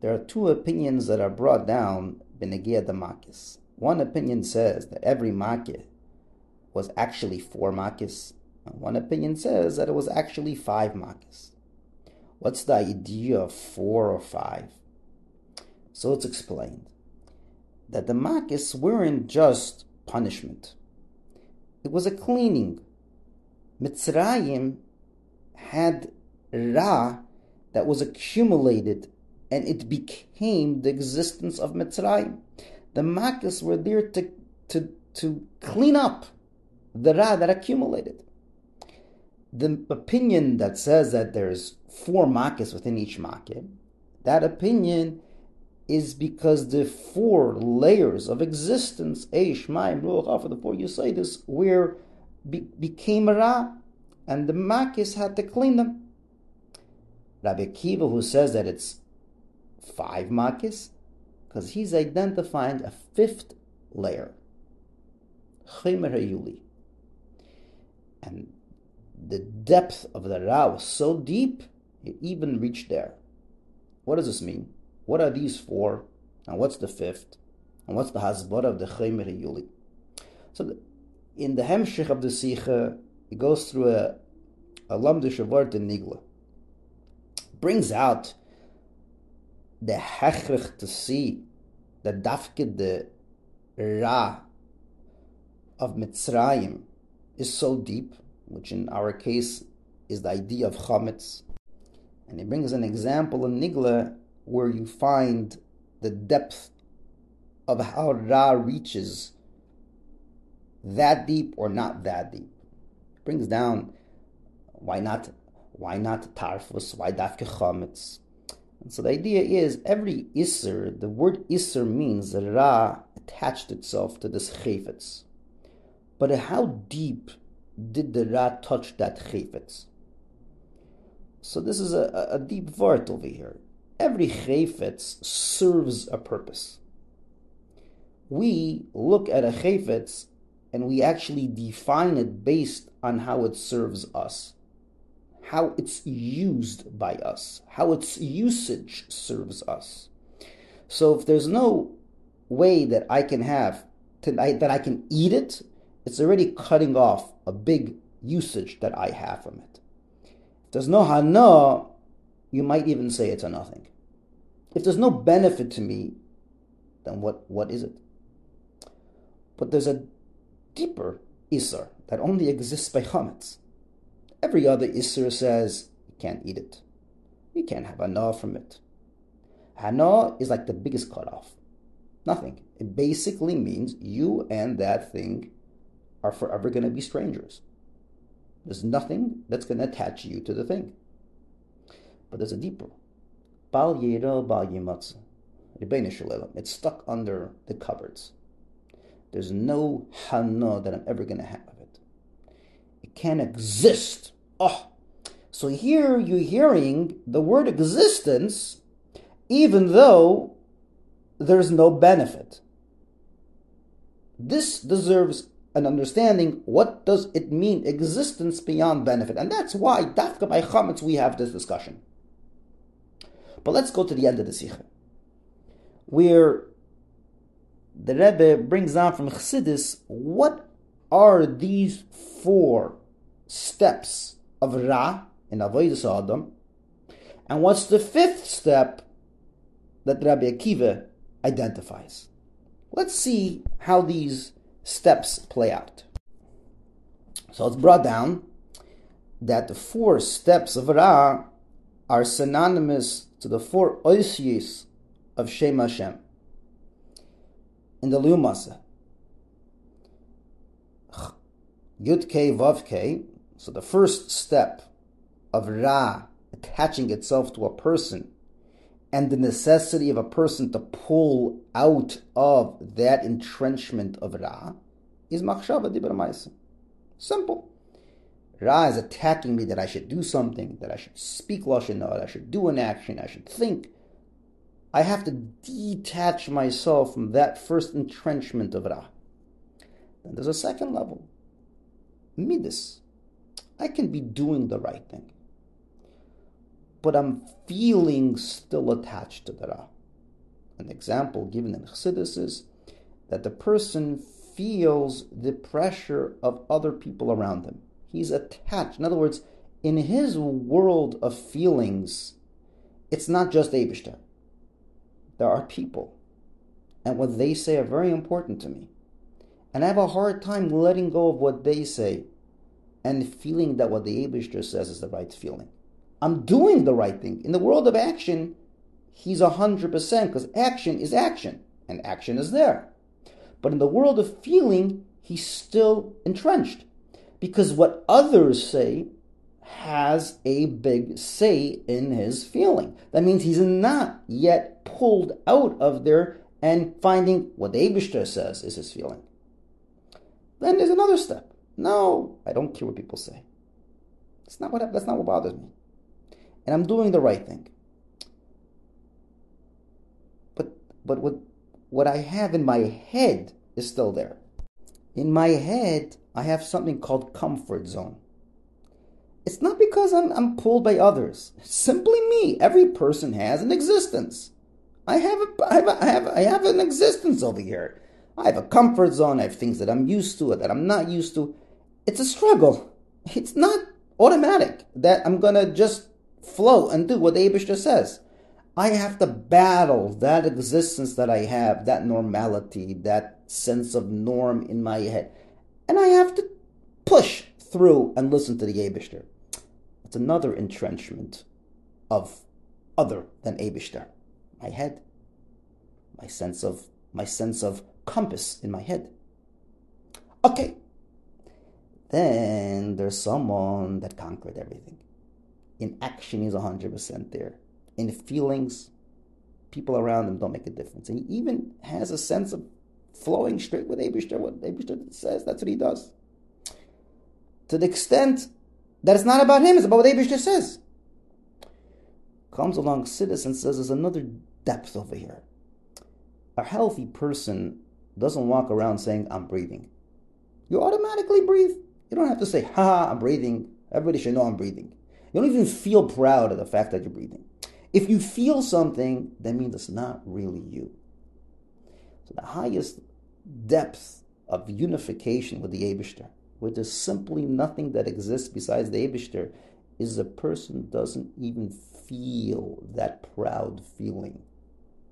There are two opinions that are brought down Benegia the Makis. One opinion says that every Makis was actually four Makis. One opinion says that it was actually five Makis. What's the idea of four or five? So it's explained that the Makis weren't just punishment. It was a cleaning. Mitzrayim had Ra that was accumulated and it became the existence of Mitzrayim. The Makis were there to, to, to clean up the Ra that accumulated. The opinion that says that there's four Makis within each Makis, that opinion is because the four layers of existence, Eish, Mayim, Ruach, for the four Yisaitis, where be, became Ra, and the Makis had to clean them. Rabbi Akiva, who says that it's five Makis, because he's identifying a fifth layer, Chemer Hayuli. And the depth of the Ra was so deep, it even reached there. What does this mean? What are these four? And what's the fifth? And what's the hasbara of the Chemer Yuli? So the, in the Hemshich of the Sikha, it goes through a, a Lamdish word in Nigla. Brings out the hechrich to see that dafke the Ra of Mitzrayim is so deep, which in our case is the idea of chametz. And he brings an example in Nigla where you find the depth of how Ra reaches that deep or not that deep. Brings down why not why not tarfus, why dafke chametz. And so the idea is every isser, the word isser means Ra attached itself to this chayfetz. But how deep did the Ra touch that chayfetz? So this is a, a deep vart over here every chayfetz serves a purpose. We look at a chayfetz and we actually define it based on how it serves us, how it's used by us, how its usage serves us. So if there's no way that I can have tonight that I can eat it, it's already cutting off a big usage that I have from it. If there's no hana, you might even say it's a nothing. If there's no benefit to me, then what, what is it? But there's a deeper Isser that only exists by chametz. Every other Isser says you can't eat it. You can't have hana from it. Hana is like the biggest cutoff. Nothing. It basically means you and that thing are forever going to be strangers. There's nothing that's going to attach you to the thing. But there's a deeper. Bal Yimatz. It's stuck under the cupboards. There's no hana that I'm ever going to have of it. It can't exist. Oh, so here you're hearing the word existence, even though there's no benefit. This deserves an understanding. What does it mean, existence beyond benefit? And that's why, dafka by chametz, we have this discussion. But let's go to the end of the Sikha, where the Rebbe brings down from Chassidus what are these four steps of Ra in Avodah Adam, and what's the fifth step that Rabbi Akiva identifies. Let's see how these steps play out. So it's brought down that the four steps of Ra are synonymous to the four oisies of Shem Hashem in the Lumasa. Yud K Vav K. So the first step of Ra attaching itself to a person and the necessity of a person to pull out of that entrenchment of Ra is Machshava Dibra Simple. Ra is attacking me that I should do something, that I should speak Lashon that I should do an action, I should think. I have to detach myself from that first entrenchment of Ra. Then there's a second level. Midas. I can be doing the right thing. But I'm feeling still attached to the Ra. An example given in Chassidus is that the person feels the pressure of other people around him. He's attached. In other words, in his world of feelings, it's not just Abishter. There are people. And what they say are very important to me. And I have a hard time letting go of what they say and feeling that what the Abishter says is the right feeling. I'm doing the right thing. In the world of action, he's 100% because action is action and action is there. But in the world of feeling, he's still entrenched because what others say has a big say in his feeling. That means he's not yet pulled out of there and finding what the says is his feeling. Then there's another step. No, I don't care what people say. That's not what that's not what bothers me. And I'm doing the right thing. But but what what I have in my head is still there. In my head, I have something called comfort zone. It's not because I'm, I'm pulled by others. Simply me. Every person has an existence. I have, a, I, have a, I, have, I have an existence over here. I have a comfort zone. I have things that I'm used to, that I'm not used to. It's a struggle. It's not automatic that I'm going to just flow and do what the Abishter says. I have to battle that existence that I have, that normality, that sense of norm in my head. And I have to push through and listen to the Abishter. It's another entrenchment of other than Abishter. My head, my sense of my sense of compass in my head. Okay. Then there's someone that conquered everything. In action, he's 100% there in feelings, people around him don't make a difference. And he even has a sense of flowing straight with Abishter. What Abishter says, that's what he does. To the extent that it's not about him, it's about what Abishter says. Comes along citizen says there's another depth over here. A healthy person doesn't walk around saying, I'm breathing. You automatically breathe. You don't have to say, ha, I'm breathing. Everybody should know I'm breathing. You don't even feel proud of the fact that you're breathing. If you feel something, that means it's not really you. So the highest depth of unification with the Abishter, where there's simply nothing that exists besides the Abishter, is a person doesn't even feel that proud feeling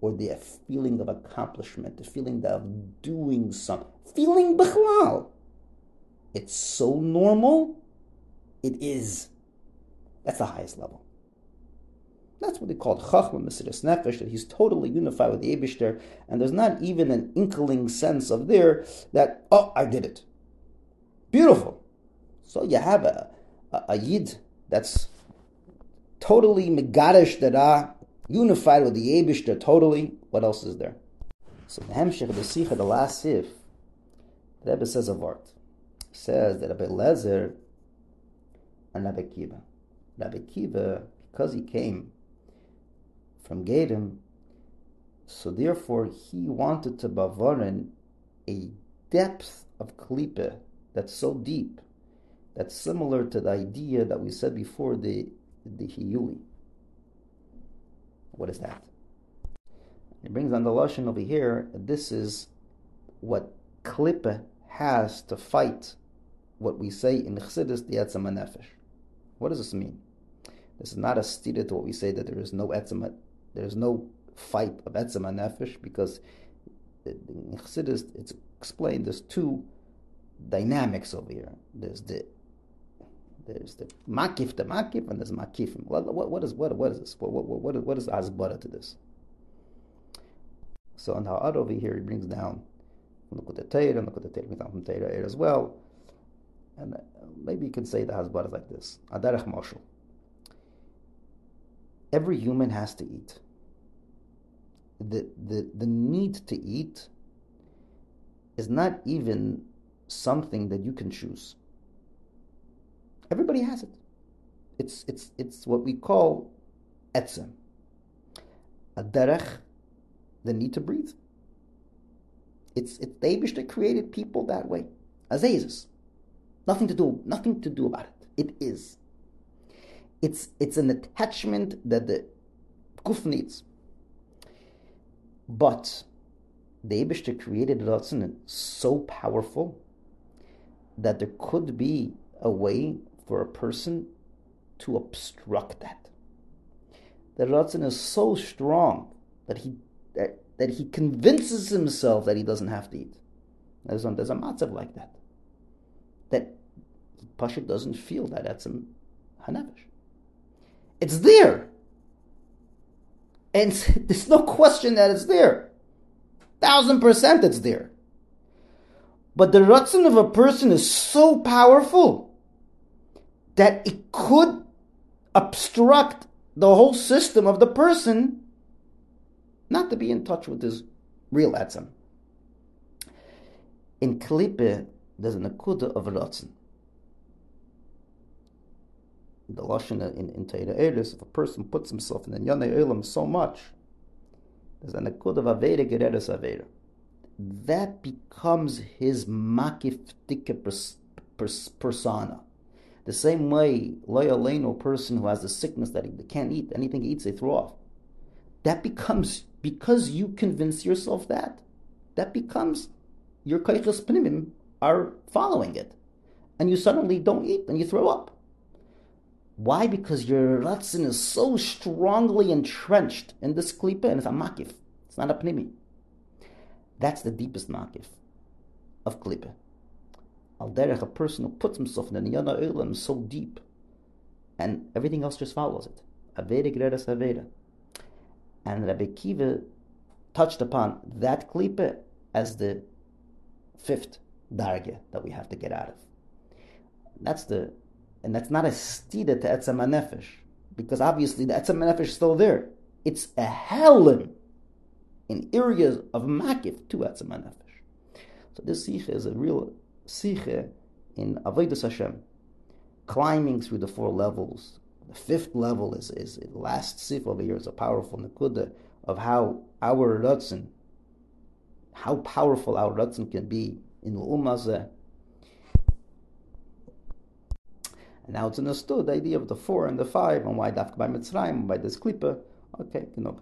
or the feeling of accomplishment, the feeling of doing something. Feeling bichlal. It's so normal, it is. That's the highest level. That's what they call Chachma Mesiris Nefesh, that he's totally unified with the Abishter, and there's not even an inkling sense of there that, oh, I did it. Beautiful. So you have a, a, a Yid that's totally Megadish Dara, unified with the Abishter totally. What else is there? So the Hemshech of the Sikha, the last Sif, the Rebbe says a word. He says that Rabbi Lezer and Rabbi Akiva. Rabbi Akiva, because he came from Gadim. So therefore, he wanted to bavarin a depth of klipa that's so deep, that's similar to the idea that we said before the the hiyuli. What is that? It brings on the lashon over here. This is what klipa has to fight what we say in Chassidus the etzem nefesh. What does this mean? This is not a stira to what we say that there is no etzem there's no fight of Etzem Nefesh because in Chassidus it's explained there's two dynamics over here. There's the there's the makif, the makif, and there's makifim. What, what, what is what, what is this? What, what, what, what is asbara to this? So on Ha'ad over here, he brings down look at the Torah, look at the Torah, brings down from Torah as well. And maybe you could say the hasbara is like this: Adarech Moshel every human has to eat. The, the, the need to eat is not even something that you can choose. Everybody has it. It's, it's, it's what we call etzem. A derech, the need to breathe. It's, it's the Abishter created people that way. Azazes. Nothing to do, nothing to do about it. It is. It's it's an attachment that the guf needs. But the Abishter created Ratzon so powerful that there could be a way for a person to obstruct that. The Ratzon is so strong that he that, that he convinces himself that he doesn't have to eat. There's a, there's a matzav like that. That Pasha doesn't feel that that's a hanavish. It's there. And there's no question that it's there. Thousand percent it's there. But the rutzin of a person is so powerful that it could obstruct the whole system of the person not to be in touch with his real etzem. In Klippe, there's an akuda of rutzin. The lashon in in Teira Eres, if a person puts himself in the Yonei Elam so much, there's an akuda of aveda gereres aveda. That becomes his makif persona. The same way, loyaleno person who has a sickness that he can't eat, anything he eats, they throw off. That becomes, because you convince yourself that, that becomes your kaichas panimim are following it. And you suddenly don't eat and you throw up. Why? Because your ratzin is so strongly entrenched in this klipa and it's a makif. It's not a pnimi. That's the deepest makif of klipa. Al derech, a person who puts himself in the niyana olam so deep, and everything else just follows it. Aveda gredas aveda. And Rabbi Akiva touched upon that klipa as the fifth darga that we have to get out of. That's the, and that's not a stida to etzem because obviously the etzem is still there. It's a helen in areas of makif to etzem nefesh. So this sikha is a real sikha in avodas Hashem, climbing through the four levels. The fifth level is is the last sif over here is a powerful nakuda of how our ratzin, how powerful our ratzin can be in ummah And now it's understood the idea of the four and the five and why dafka by Mitzrayim by this klipa. Okay, you know.